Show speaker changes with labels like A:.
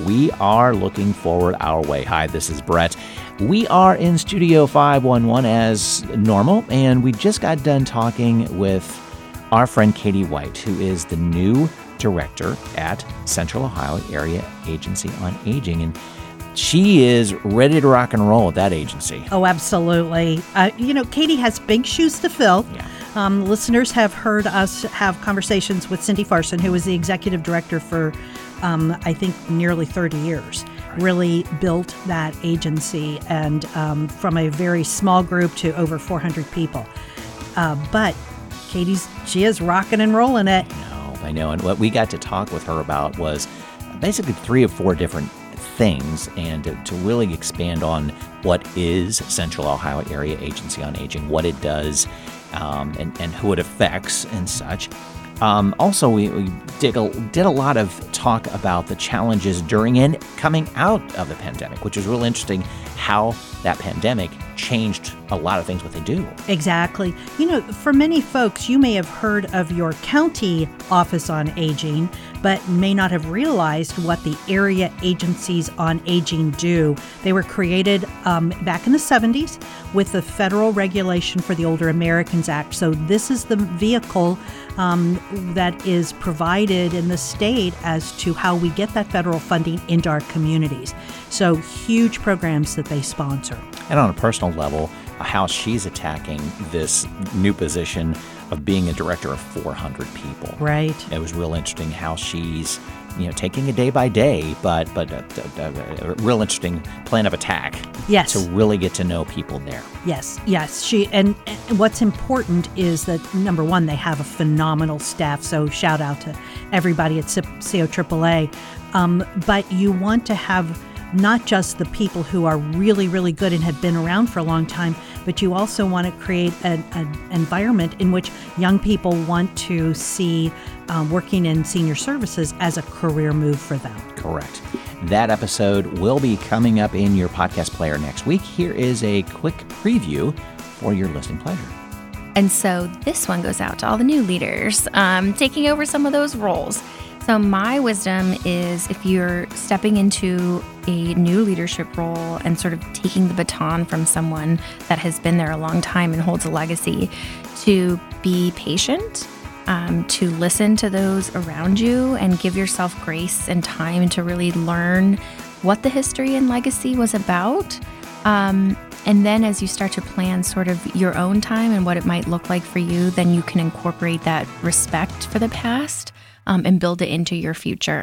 A: we are looking forward our way. Hi, this is Brett. We are in Studio 511 as normal, and we just got done talking with our friend Katie White, who is the new director at Central Ohio Area Agency on Aging. And she is ready to rock and roll at that agency.
B: Oh, absolutely. Uh, you know, Katie has big shoes to fill.
A: Yeah.
B: Um, listeners have heard us have conversations with Cindy Farson, who was the executive director for, um, I think, nearly 30 years. Really built that agency and um, from a very small group to over 400 people. Uh, but Katie's, she is rocking and rolling it.
A: No, I know. And what we got to talk with her about was basically three or four different things and to, to, really expand on what is Central Ohio Area Agency on Aging, what it does, um, and, and who it affects and such. Um, also, we, we did, a, did a lot of talk about the challenges during and coming out of the pandemic, which is real interesting how that pandemic changed a lot of things what they do.
B: Exactly. You know, for many folks, you may have heard of your county office on aging, but may not have realized what the area agencies on aging do. They were created um, back in the 70s with the federal regulation for the Older Americans Act. So, this is the vehicle um, that is provided in the state as to how we get that federal funding into our communities. So, huge programs that they sponsor.
A: And on a personal level, how she's attacking this new position of being a director of 400 people.
B: Right.
A: It was real interesting how she's, you know, taking it day by day, but but a, a, a, real interesting plan of attack.
B: Yes.
A: To really get to know people there.
B: Yes, yes. She and, and what's important is that number one, they have a phenomenal staff. So shout out to everybody at CO AAA. Um, but you want to have not just the people who are really, really good and have been around for a long time, but you also want to create an, an environment in which young people want to see um, working in senior services as a career move for them.
A: Correct. That episode will be coming up in your podcast player next week. Here is a quick preview for your listening pleasure.
C: And so this one goes out to all the new leaders um, taking over some of those roles. So, my wisdom is if you're stepping into a new leadership role and sort of taking the baton from someone that has been there a long time and holds a legacy, to be patient, um, to listen to those around you, and give yourself grace and time to really learn what the history and legacy was about. Um, and then, as you start to plan sort of your own time and what it might look like for you, then you can incorporate that respect for the past um, and build it into your future.